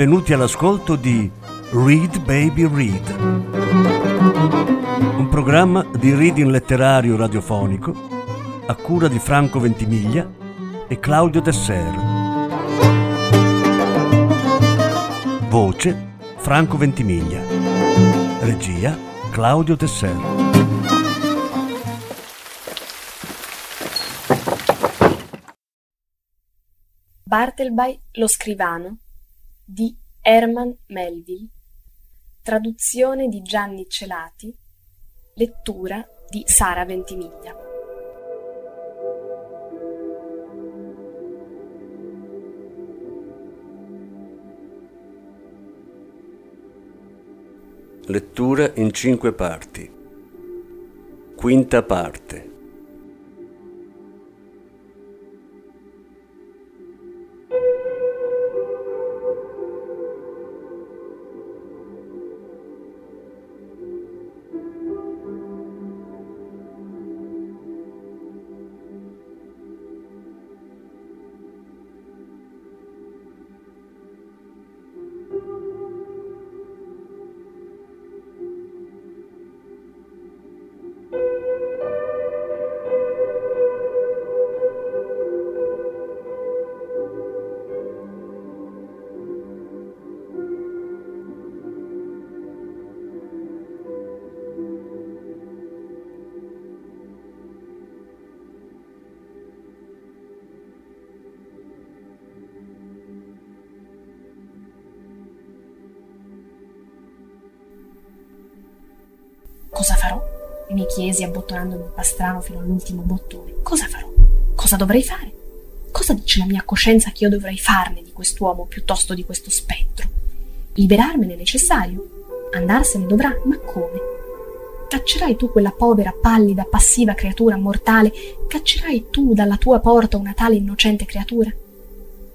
benvenuti all'ascolto di Read Baby Read, un programma di reading letterario radiofonico a cura di Franco Ventimiglia e Claudio Desser. Voce Franco Ventimiglia. Regia Claudio Desser. Bartleby lo scrivano di Herman Melville Traduzione di Gianni Celati Lettura di Sara Ventimiglia Lettura in cinque parti. Quinta parte. Cosa farò? mi chiesi abbottonandomi il pastrano fino all'ultimo bottone. Cosa farò? Cosa dovrei fare? Cosa dice la mia coscienza che io dovrei farne di quest'uomo piuttosto di questo spettro? Liberarmene è necessario. Andarsene dovrà, ma come? Caccerai tu quella povera, pallida, passiva creatura mortale? Caccerai tu dalla tua porta una tale innocente creatura?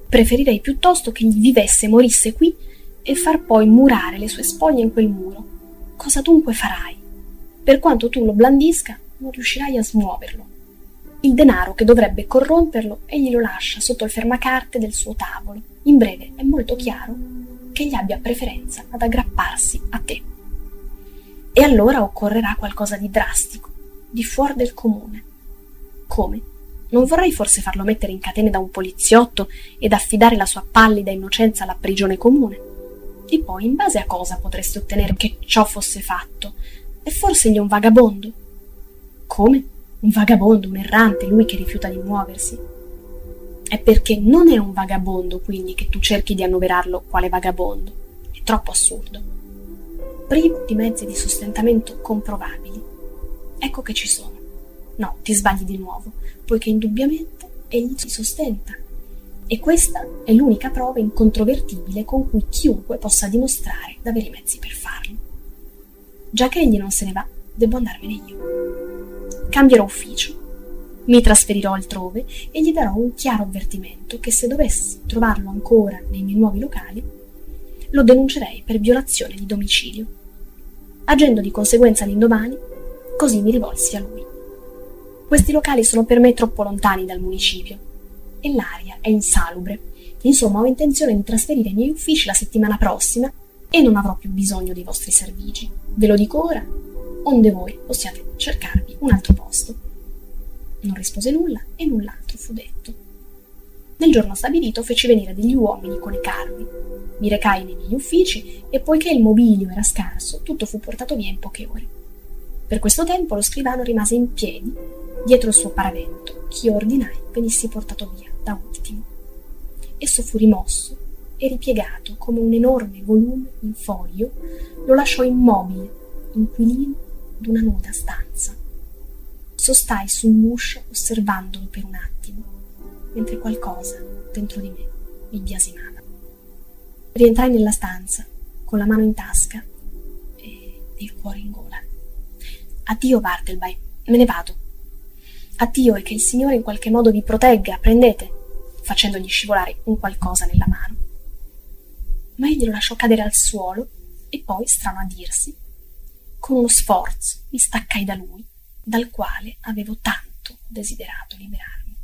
Preferirei piuttosto che gli vivesse e morisse qui e far poi murare le sue spoglie in quel muro. Cosa dunque farai? Per quanto tu lo blandisca, non riuscirai a smuoverlo. Il denaro che dovrebbe corromperlo, egli lo lascia sotto il fermacarte del suo tavolo. In breve, è molto chiaro che egli abbia preferenza ad aggrapparsi a te. E allora occorrerà qualcosa di drastico, di fuori del comune. Come? Non vorrei forse farlo mettere in catene da un poliziotto ed affidare la sua pallida innocenza alla prigione comune? E poi, in base a cosa potresti ottenere che ciò fosse fatto? È forse egli un vagabondo? Come? Un vagabondo, un errante, lui che rifiuta di muoversi? È perché non è un vagabondo, quindi, che tu cerchi di annoverarlo quale vagabondo. È troppo assurdo. Privo di mezzi di sostentamento comprovabili. Ecco che ci sono. No, ti sbagli di nuovo, poiché indubbiamente egli si sostenta. E questa è l'unica prova incontrovertibile con cui chiunque possa dimostrare d'avere i mezzi per farlo. Già che egli non se ne va, devo andarmene io. Cambierò ufficio, mi trasferirò altrove e gli darò un chiaro avvertimento che se dovessi trovarlo ancora nei miei nuovi locali, lo denuncerei per violazione di domicilio. Agendo di conseguenza l'indomani, così mi rivolsi a lui. Questi locali sono per me troppo lontani dal municipio e l'aria è insalubre. Insomma, ho intenzione di trasferire i miei uffici la settimana prossima e non avrò più bisogno dei vostri servigi. Ve lo dico ora, onde voi possiate cercarvi un altro posto. Non rispose nulla e null'altro fu detto. Nel giorno stabilito feci venire degli uomini con le carni. Mi recai nei miei uffici e poiché il mobilio era scarso, tutto fu portato via in poche ore. Per questo tempo lo scrivano rimase in piedi dietro il suo paravento, che io ordinai venissi portato via da ultimo. Esso fu rimosso e ripiegato come un enorme volume in foglio, lo lasciò immobile, inquilino d'una nuda stanza. Sostai sull'uscio osservandolo per un attimo, mentre qualcosa dentro di me mi biasimava. Rientrai nella stanza, con la mano in tasca e il cuore in gola. Addio, Bartleby, me ne vado. Addio e che il Signore in qualche modo vi protegga, prendete, facendogli scivolare un qualcosa nella mano ma egli lo lasciò cadere al suolo e poi, strano a dirsi, con uno sforzo mi staccai da lui, dal quale avevo tanto desiderato liberarmi.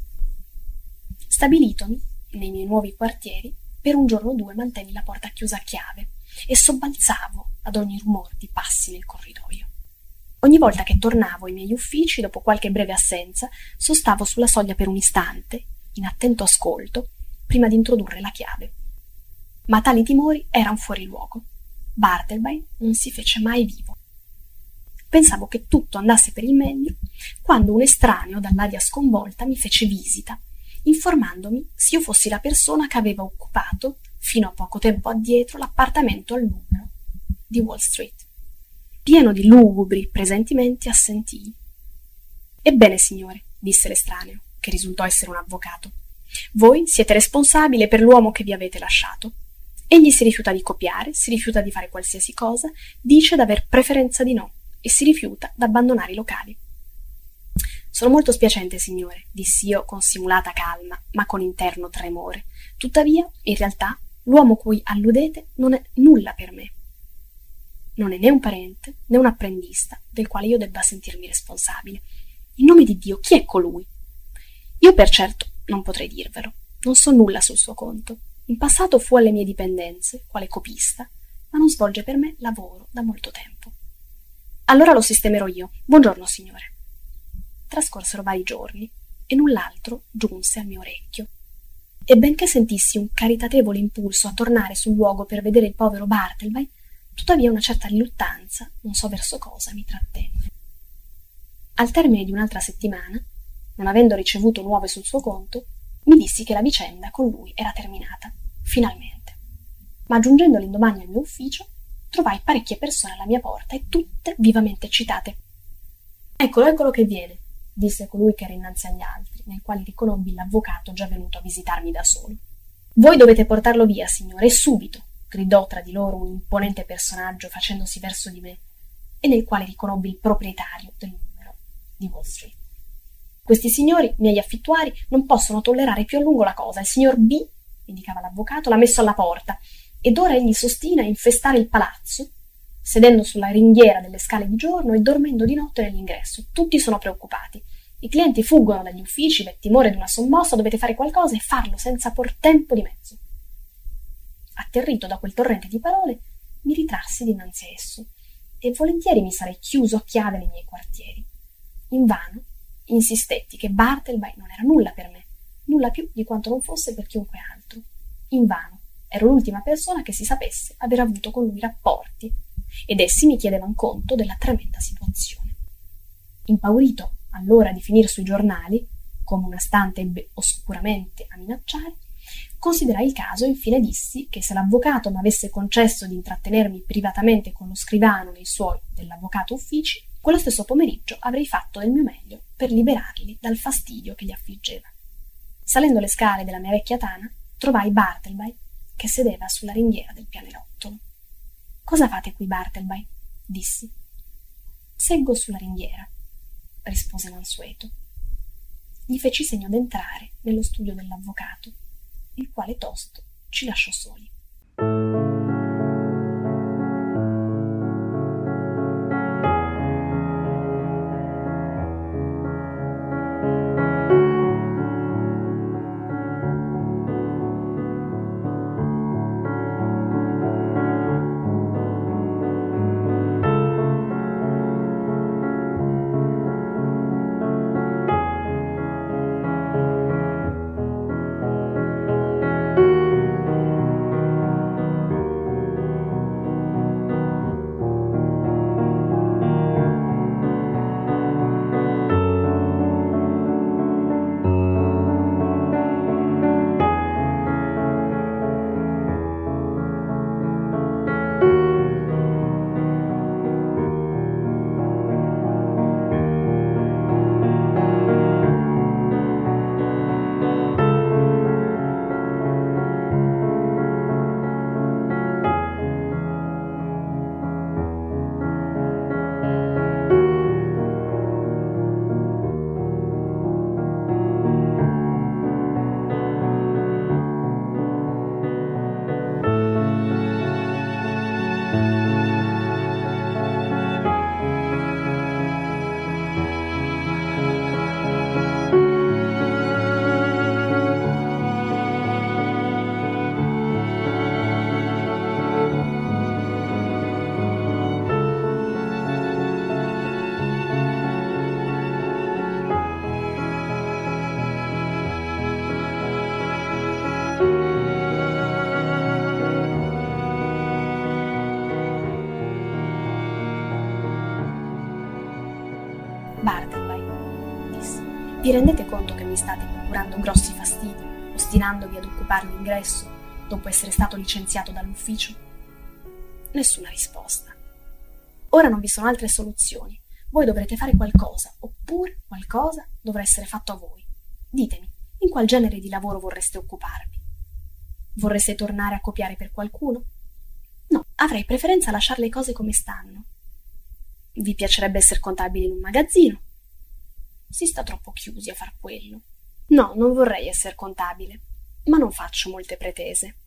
Stabilitomi nei miei nuovi quartieri, per un giorno o due mantenni la porta chiusa a chiave e sobbalzavo ad ogni rumore di passi nel corridoio. Ogni volta che tornavo ai miei uffici, dopo qualche breve assenza, sostavo sulla soglia per un istante, in attento ascolto, prima di introdurre la chiave. Ma tali timori erano fuori luogo. Bartleby non si fece mai vivo. Pensavo che tutto andasse per il meglio quando un estraneo dall'aria sconvolta mi fece visita, informandomi se io fossi la persona che aveva occupato, fino a poco tempo addietro, l'appartamento al numero di Wall Street. Pieno di lugubri presentimenti assentii. Ebbene, signore, disse l'estraneo, che risultò essere un avvocato. Voi siete responsabile per l'uomo che vi avete lasciato. Egli si rifiuta di copiare, si rifiuta di fare qualsiasi cosa, dice d'aver preferenza di no e si rifiuta d'abbandonare i locali. Sono molto spiacente, signore, dissi io con simulata calma, ma con interno tremore. Tuttavia, in realtà, l'uomo cui alludete non è nulla per me. Non è né un parente né un apprendista del quale io debba sentirmi responsabile. In nome di Dio, chi è colui? Io per certo non potrei dirvelo. Non so nulla sul suo conto. In passato fu alle mie dipendenze, quale copista, ma non svolge per me lavoro da molto tempo. Allora lo sistemerò io. Buongiorno, signore. Trascorsero vari giorni e null'altro giunse al mio orecchio. E benché sentissi un caritatevole impulso a tornare sul luogo per vedere il povero Bartleby, tuttavia una certa riluttanza, non so verso cosa, mi trattenne. Al termine di un'altra settimana, non avendo ricevuto nuove sul suo conto, mi dissi che la vicenda con lui era terminata, finalmente. Ma giungendo l'indomani al mio ufficio, trovai parecchie persone alla mia porta e tutte vivamente eccitate. Eccolo, eccolo che viene, disse colui che era innanzi agli altri, nei quali riconobbi l'avvocato già venuto a visitarmi da solo. Voi dovete portarlo via, signore, e subito, gridò tra di loro un imponente personaggio facendosi verso di me, e nel quale riconobbi il proprietario del numero di Wall Street. Questi signori, miei affittuari, non possono tollerare più a lungo la cosa. Il signor B, indicava l'avvocato, l'ha messo alla porta, ed ora egli sostina a infestare il palazzo, sedendo sulla ringhiera delle scale di giorno e dormendo di notte nell'ingresso. Tutti sono preoccupati. I clienti fuggono dagli uffici per timore di una sommossa, dovete fare qualcosa e farlo senza por tempo di mezzo. Atterrito da quel torrente di parole, mi ritrassi dinanzi a esso e volentieri mi sarei chiuso a chiave nei miei quartieri. Invano insistetti che Bartleby non era nulla per me, nulla più di quanto non fosse per chiunque altro. Invano, ero l'ultima persona che si sapesse aver avuto con lui rapporti, ed essi mi chiedevano conto della tremenda situazione. Impaurito allora di finire sui giornali, come una stante ebbe oscuramente a minacciare, Considerai il caso e infine dissi che se l'avvocato mi avesse concesso di intrattenermi privatamente con lo scrivano nei suoi dell'avvocato uffici, quello stesso pomeriggio avrei fatto del mio meglio per liberarli dal fastidio che li affliggeva. Salendo le scale della mia vecchia tana, trovai Bartleby che sedeva sulla ringhiera del pianerottolo. Cosa fate qui, Bartleby? dissi. Seggo sulla ringhiera, rispose mansueto. Gli feci segno d'entrare nello studio dell'avvocato il quale tosto ci lasciò soli. Vi rendete conto che mi state procurando grossi fastidi, ostinandovi ad occupare l'ingresso dopo essere stato licenziato dall'ufficio? Nessuna risposta. Ora non vi sono altre soluzioni. Voi dovrete fare qualcosa, oppure qualcosa dovrà essere fatto a voi. Ditemi, in qual genere di lavoro vorreste occuparvi? Vorreste tornare a copiare per qualcuno? No, avrei preferenza a lasciare le cose come stanno. Vi piacerebbe essere contabile in un magazzino? Si sta troppo chiusi a far quello. No, non vorrei essere contabile, ma non faccio molte pretese.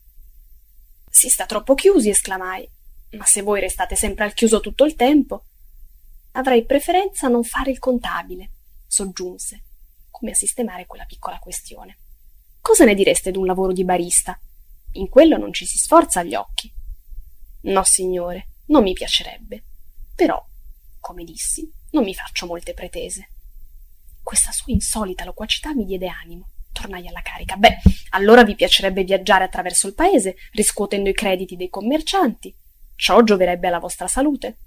Si sta troppo chiusi, esclamai. Ma se voi restate sempre al chiuso tutto il tempo. Avrei preferenza a non fare il contabile, soggiunse, come a sistemare quella piccola questione. Cosa ne direste d'un lavoro di barista? In quello non ci si sforza agli occhi. No, signore, non mi piacerebbe. Però, come dissi, non mi faccio molte pretese. Questa sua insolita loquacità mi diede animo. Tornai alla carica. Beh, allora vi piacerebbe viaggiare attraverso il paese, riscuotendo i crediti dei commercianti. Ciò gioverebbe alla vostra salute.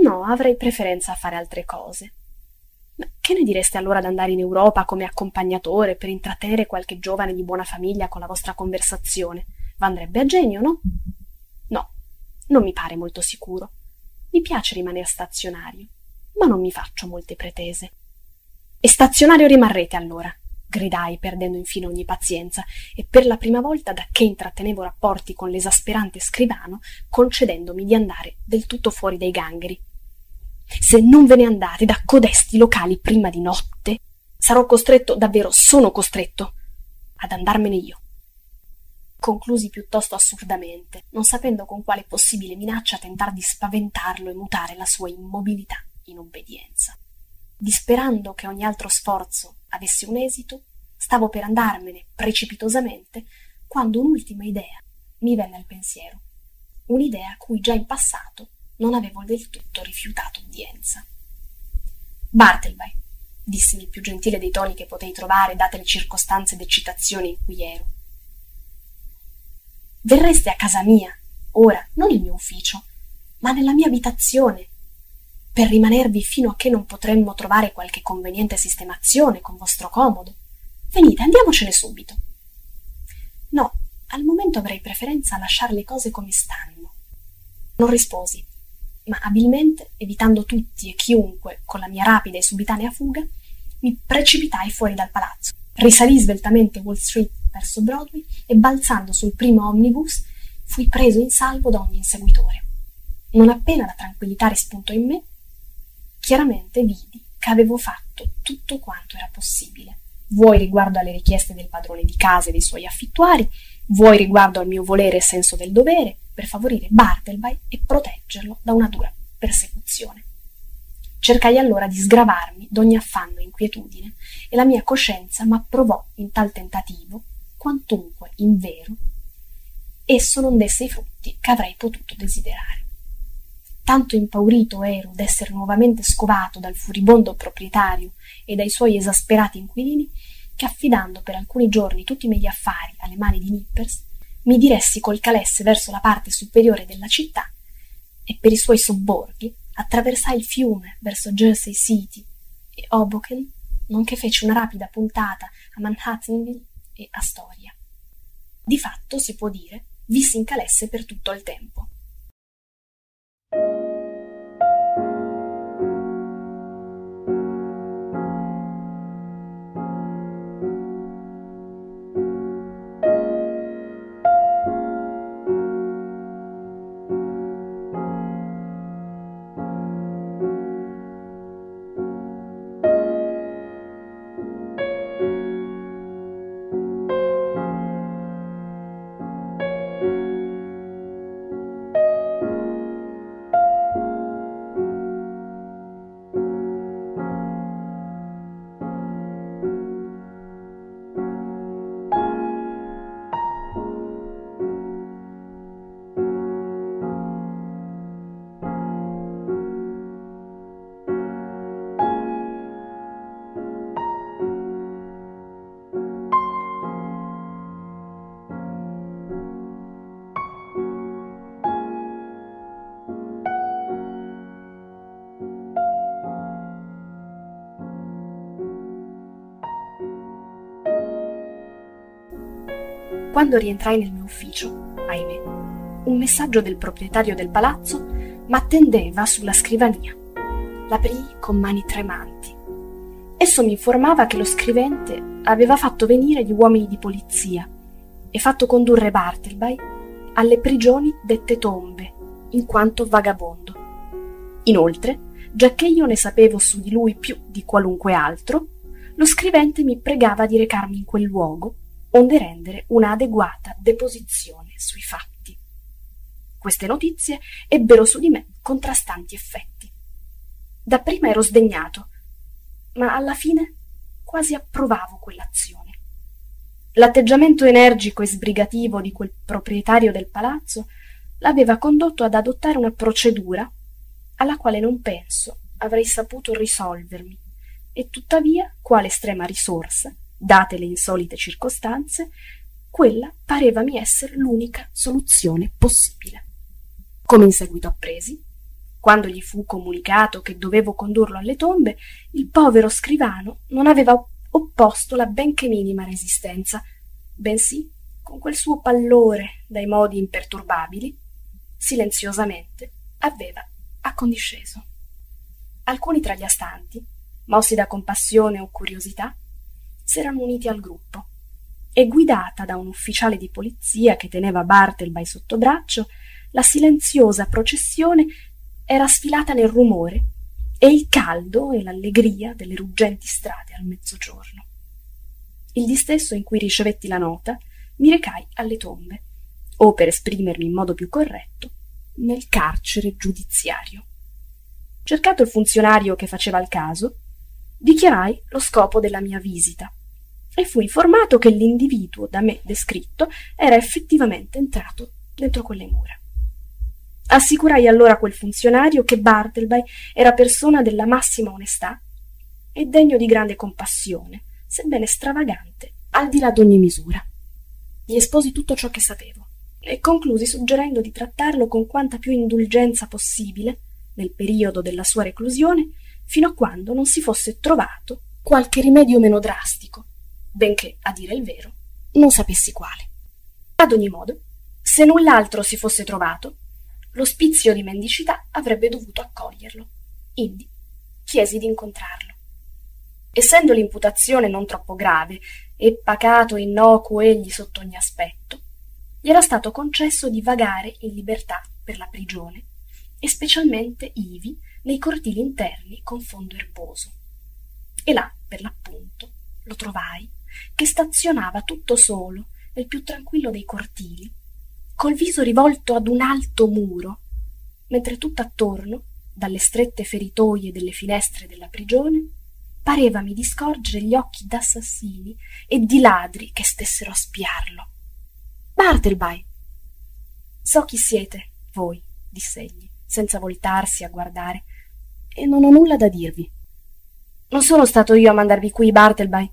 No, avrei preferenza a fare altre cose. Ma che ne direste allora ad andare in Europa come accompagnatore per intrattenere qualche giovane di buona famiglia con la vostra conversazione? Vandrebbe a genio, no? No, non mi pare molto sicuro. Mi piace rimanere stazionario, ma non mi faccio molte pretese. E stazionario rimarrete allora, gridai perdendo infine ogni pazienza e per la prima volta da che intrattenevo rapporti con l'esasperante scrivano concedendomi di andare del tutto fuori dai gangheri. Se non ve ne andate da codesti locali prima di notte sarò costretto davvero sono costretto ad andarmene io. Conclusi piuttosto assurdamente non sapendo con quale possibile minaccia tentar di spaventarlo e mutare la sua immobilità in obbedienza disperando che ogni altro sforzo avesse un esito, stavo per andarmene precipitosamente quando un'ultima idea mi venne al pensiero, un'idea a cui già in passato non avevo del tutto rifiutato udienza. Bartleby, dissi nel più gentile dei toni che potei trovare date le circostanze d'eccitazione in cui ero. Verreste a casa mia, ora, non il mio ufficio, ma nella mia abitazione, per rimanervi fino a che non potremmo trovare qualche conveniente sistemazione con vostro comodo. Venite, andiamocene subito. No, al momento avrei preferenza a lasciare le cose come stanno. Non risposi, ma abilmente, evitando tutti e chiunque con la mia rapida e subitanea fuga, mi precipitai fuori dal palazzo, risalì sveltamente Wall Street verso Broadway e balzando sul primo omnibus fui preso in salvo da ogni inseguitore. Non appena la tranquillità rispuntò in me, chiaramente vidi che avevo fatto tutto quanto era possibile, vuoi riguardo alle richieste del padrone di casa e dei suoi affittuari, vuoi riguardo al mio volere e senso del dovere, per favorire Bartleby e proteggerlo da una dura persecuzione. Cercai allora di sgravarmi d'ogni affanno e inquietudine, e la mia coscienza m'approvò in tal tentativo, quantunque, in vero, esso non desse i frutti che avrei potuto desiderare tanto impaurito ero d'essere nuovamente scovato dal furibondo proprietario e dai suoi esasperati inquilini, che affidando per alcuni giorni tutti i miei affari alle mani di Nippers, mi diressi col calesse verso la parte superiore della città e per i suoi sobborghi attraversai il fiume verso Jersey City e Hoboken, nonché feci una rapida puntata a Manhattanville e Astoria. Di fatto, si può dire, vissi in calesse per tutto il tempo. thank you Quando rientrai nel mio ufficio, ahimè, un messaggio del proprietario del palazzo m'attendeva sulla scrivania. L'aprii con mani tremanti. Esso mi informava che lo scrivente aveva fatto venire gli uomini di polizia e fatto condurre Bartleby alle prigioni dette tombe, in quanto vagabondo. Inoltre, giacché io ne sapevo su di lui più di qualunque altro, lo scrivente mi pregava di recarmi in quel luogo, onde rendere una adeguata deposizione sui fatti. Queste notizie ebbero su di me contrastanti effetti. Dapprima ero sdegnato, ma alla fine quasi approvavo quell'azione. L'atteggiamento energico e sbrigativo di quel proprietario del palazzo l'aveva condotto ad adottare una procedura alla quale non penso avrei saputo risolvermi, e tuttavia, quale estrema risorsa, date le insolite circostanze, quella parevami essere l'unica soluzione possibile. Come in seguito appresi, quando gli fu comunicato che dovevo condurlo alle tombe, il povero scrivano non aveva opposto la benché minima resistenza, bensì, con quel suo pallore dai modi imperturbabili, silenziosamente aveva accondisceso. Alcuni tra gli astanti, mossi da compassione o curiosità, s'erano uniti al gruppo e guidata da un ufficiale di polizia che teneva Bartleby sotto braccio, la silenziosa processione era sfilata nel rumore e il caldo e l'allegria delle ruggenti strade al mezzogiorno. Il dì stesso in cui ricevetti la nota, mi recai alle tombe, o per esprimermi in modo più corretto, nel carcere giudiziario. Cercato il funzionario che faceva il caso, dichiarai lo scopo della mia visita e fui informato che l'individuo da me descritto era effettivamente entrato dentro quelle mura. Assicurai allora quel funzionario che Bartleby era persona della massima onestà e degno di grande compassione, sebbene stravagante, al di là d'ogni misura. Gli esposi tutto ciò che sapevo e conclusi suggerendo di trattarlo con quanta più indulgenza possibile nel periodo della sua reclusione fino a quando non si fosse trovato qualche rimedio meno drastico, benché, a dire il vero, non sapessi quale. Ad ogni modo, se null'altro si fosse trovato, l'ospizio di mendicità avrebbe dovuto accoglierlo. Indi chiesi di incontrarlo. Essendo l'imputazione non troppo grave e pacato e innocuo egli sotto ogni aspetto, gli era stato concesso di vagare in libertà per la prigione e specialmente ivi nei cortili interni con fondo erboso. E là, per l'appunto, lo trovai, che stazionava tutto solo nel più tranquillo dei cortili, col viso rivolto ad un alto muro, mentre tutt'attorno, dalle strette feritoie delle finestre della prigione, parevami di scorgere gli occhi d'assassini e di ladri che stessero a spiarlo. Bartleby! So chi siete, voi, diss'egli, senza voltarsi a guardare, e non ho nulla da dirvi. Non sono stato io a mandarvi qui, Bartleby,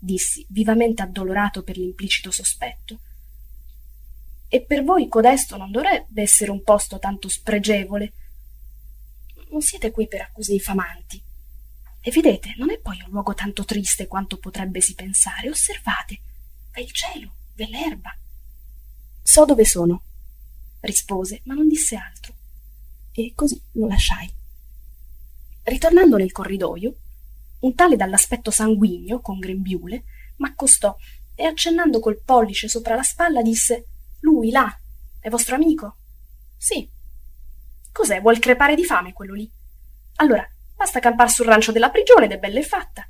dissi, vivamente addolorato per l'implicito sospetto. E per voi codesto non dovrebbe essere un posto tanto spregevole. Non siete qui per accuse infamanti. E vedete, non è poi un luogo tanto triste quanto potrebbe si pensare. Osservate, v'è il cielo, v'è l'erba. So dove sono, rispose, ma non disse altro. E così lo lasciai. Ritornando nel corridoio, un tale dall'aspetto sanguigno, con grembiule, m'accostò e accennando col pollice sopra la spalla disse Lui, là, è vostro amico? Sì. Cos'è? Vuol crepare di fame quello lì? Allora, basta campar sul rancio della prigione ed è bella e fatta.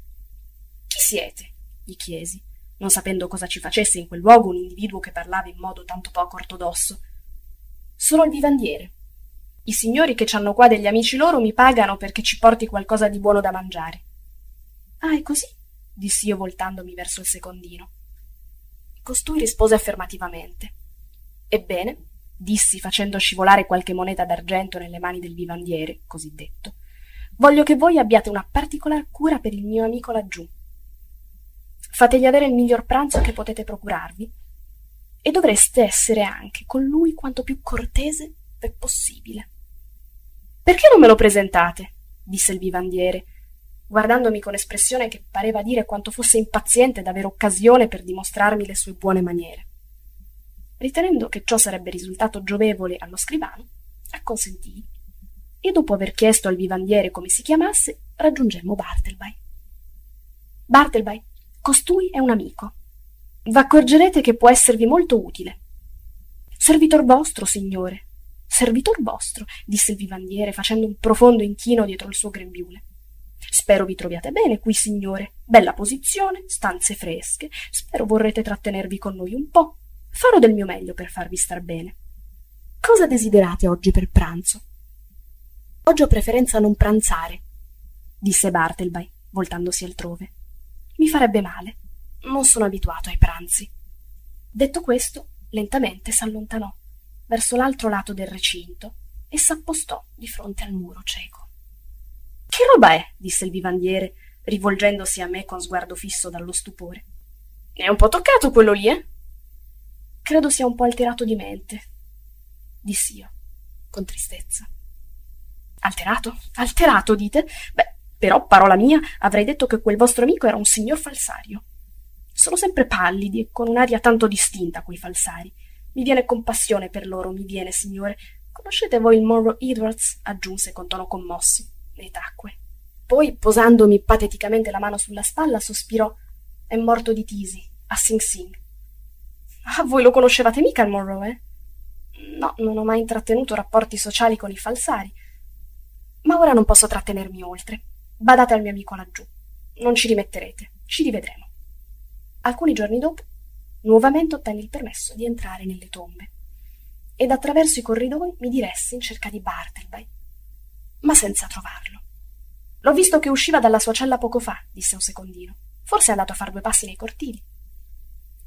Chi siete? gli chiesi, non sapendo cosa ci facesse in quel luogo un individuo che parlava in modo tanto poco ortodosso. Sono il vivandiere, i signori che ci hanno qua degli amici loro mi pagano perché ci porti qualcosa di buono da mangiare. Ah, è così? dissi io voltandomi verso il secondino. Costui rispose affermativamente. Ebbene, dissi facendo scivolare qualche moneta d'argento nelle mani del vivandiere, così detto, voglio che voi abbiate una particolar cura per il mio amico laggiù. Fategli avere il miglior pranzo che potete procurarvi e dovreste essere anche con lui quanto più cortese è possibile. Perché non me lo presentate? disse il vivandiere, guardandomi con espressione che pareva dire quanto fosse impaziente d'avere occasione per dimostrarmi le sue buone maniere. Ritenendo che ciò sarebbe risultato giovevole allo scrivano, acconsentii e dopo aver chiesto al vivandiere come si chiamasse, raggiungemmo Bartleby. Bartleby, costui è un amico. V'accorgerete che può esservi molto utile. Servitor vostro, signore. Servitor vostro, disse il vivandiere facendo un profondo inchino dietro il suo grembiule. Spero vi troviate bene qui, signore. Bella posizione, stanze fresche. Spero vorrete trattenervi con noi un po'. Farò del mio meglio per farvi star bene. Cosa desiderate oggi per pranzo? Oggi ho preferenza a non pranzare, disse Bartleby, voltandosi altrove. Mi farebbe male. Non sono abituato ai pranzi. Detto questo, lentamente s'allontanò verso l'altro lato del recinto e s'appostò di fronte al muro cieco. Che roba è? disse il vivandiere, rivolgendosi a me con sguardo fisso dallo stupore. È un po' toccato quello lì, eh? Credo sia un po' alterato di mente, dissi io, con tristezza. Alterato? Alterato, dite? Beh, però, parola mia, avrei detto che quel vostro amico era un signor falsario. Sono sempre pallidi e con un'aria tanto distinta quei falsari. Mi viene compassione per loro, mi viene, signore. Conoscete voi il Monroe Edwards? aggiunse con tono commosso, e tacque. Poi, posandomi pateticamente la mano sulla spalla, sospirò: È morto di tisi, a Sing Sing. Ah, voi lo conoscevate mica il Monroe, eh? No, non ho mai intrattenuto rapporti sociali con i falsari. Ma ora non posso trattenermi oltre. Badate al mio amico laggiù. Non ci rimetterete. Ci rivedremo. Alcuni giorni dopo, nuovamente ottenni il permesso di entrare nelle tombe. Ed attraverso i corridoi mi diressi in cerca di Bartleby, ma senza trovarlo. L'ho visto che usciva dalla sua cella poco fa, disse un secondino. Forse è andato a fare due passi nei cortili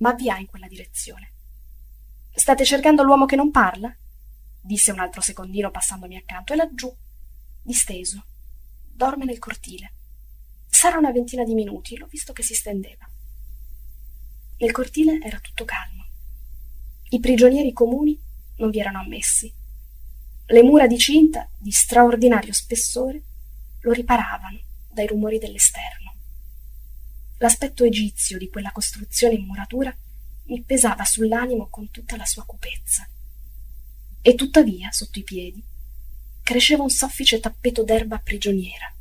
ma avviai in quella direzione. State cercando l'uomo che non parla? disse un altro secondino passandomi accanto, e laggiù, disteso, dorme nel cortile. Sarà una ventina di minuti, l'ho visto che si stendeva. Nel cortile era tutto calmo. I prigionieri comuni non vi erano ammessi. Le mura di cinta, di straordinario spessore, lo riparavano dai rumori dell'esterno. L'aspetto egizio di quella costruzione in muratura mi pesava sull'animo con tutta la sua cupezza. E tuttavia, sotto i piedi, cresceva un soffice tappeto d'erba prigioniera.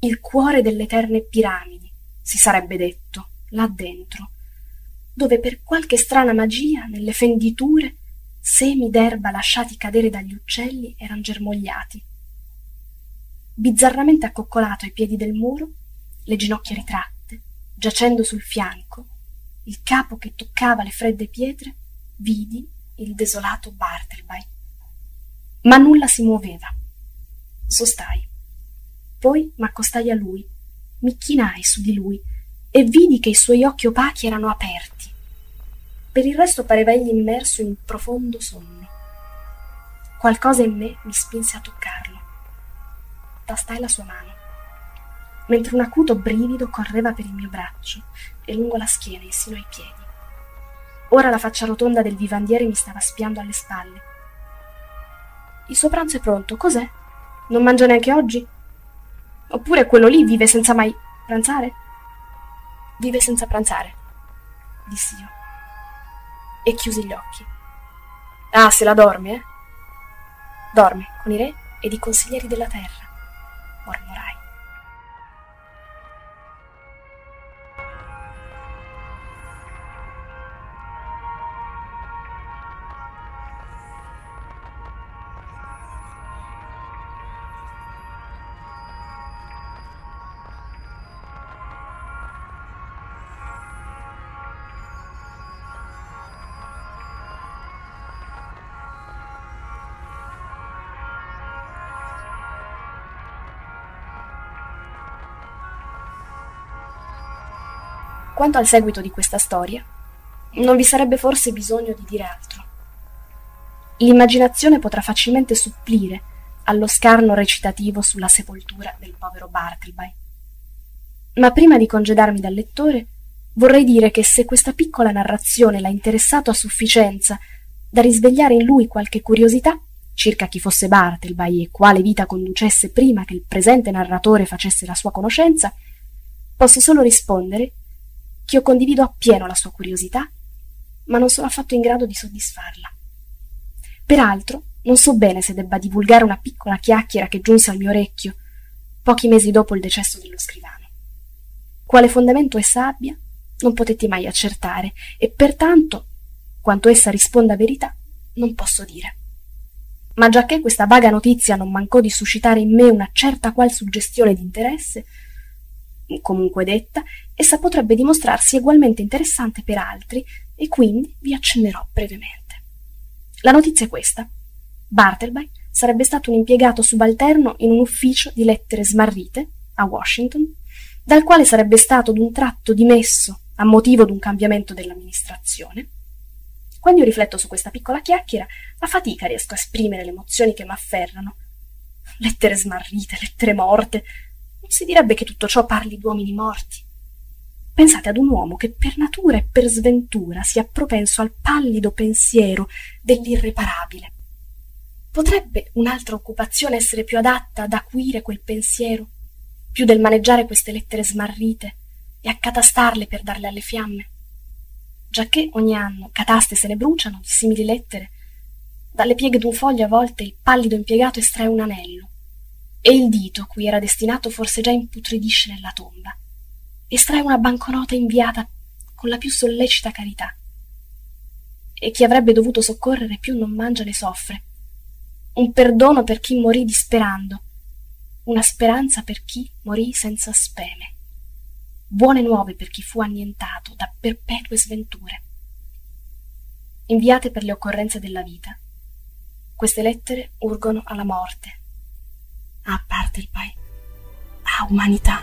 Il cuore delle eterne piramidi, si sarebbe detto, là dentro, dove per qualche strana magia, nelle fenditure, semi d'erba lasciati cadere dagli uccelli erano germogliati. Bizzarramente accoccolato ai piedi del muro, le ginocchia ritratte, giacendo sul fianco, il capo che toccava le fredde pietre, vidi il desolato Bartleby. Ma nulla si muoveva. Sostai. Poi m'accostai a lui, mi chinai su di lui e vidi che i suoi occhi opachi erano aperti. Per il resto pareva egli immerso in profondo sonno. Qualcosa in me mi spinse a toccarlo. Tastai la sua mano mentre un acuto brivido correva per il mio braccio e lungo la schiena insino ai piedi. Ora la faccia rotonda del vivandiere mi stava spiando alle spalle. Il suo pranzo è pronto, cos'è? Non mangia neanche oggi? Oppure quello lì vive senza mai pranzare? Vive senza pranzare, dissi io. E chiusi gli occhi. Ah, se la dorme, eh? Dorme con i re ed i consiglieri della terra, mormorai. Quanto al seguito di questa storia, non vi sarebbe forse bisogno di dire altro. L'immaginazione potrà facilmente supplire allo scarno recitativo sulla sepoltura del povero Bartleby. Ma prima di congedarmi dal lettore, vorrei dire che se questa piccola narrazione l'ha interessato a sufficienza da risvegliare in lui qualche curiosità circa chi fosse Bartleby e quale vita conducesse prima che il presente narratore facesse la sua conoscenza, posso solo rispondere che io condivido appieno la sua curiosità ma non sono affatto in grado di soddisfarla. Peraltro, non so bene se debba divulgare una piccola chiacchiera che giunse al mio orecchio pochi mesi dopo il decesso dello scrivano. Quale fondamento essa abbia, non potetti mai accertare, e pertanto, quanto essa risponda a verità, non posso dire. Ma giacché questa vaga notizia non mancò di suscitare in me una certa qual suggestione di interesse, comunque detta, essa potrebbe dimostrarsi ugualmente interessante per altri, e quindi vi accennerò brevemente. La notizia è questa. Bartleby sarebbe stato un impiegato subalterno in un ufficio di lettere smarrite a Washington, dal quale sarebbe stato d'un tratto dimesso a motivo d'un cambiamento dell'amministrazione. Quando io rifletto su questa piccola chiacchiera, a fatica riesco a esprimere le emozioni che m'afferrano. Lettere smarrite, lettere morte. Si direbbe che tutto ciò parli di uomini morti. Pensate ad un uomo che per natura e per sventura sia propenso al pallido pensiero dell'irreparabile. Potrebbe un'altra occupazione essere più adatta ad acuire quel pensiero, più del maneggiare queste lettere smarrite e accatastarle per darle alle fiamme? Giacché ogni anno cataste se ne bruciano di simili lettere, dalle pieghe d'un foglio a volte il pallido impiegato estrae un anello, e il dito cui era destinato forse già imputridisce nella tomba estrae una banconota inviata con la più sollecita carità. E chi avrebbe dovuto soccorrere più non mangia né soffre. Un perdono per chi morì disperando, una speranza per chi morì senza speme. Buone nuove per chi fu annientato da perpetue sventure. Inviate per le occorrenze della vita. Queste lettere urgono alla morte. A parte il pai. A umanità.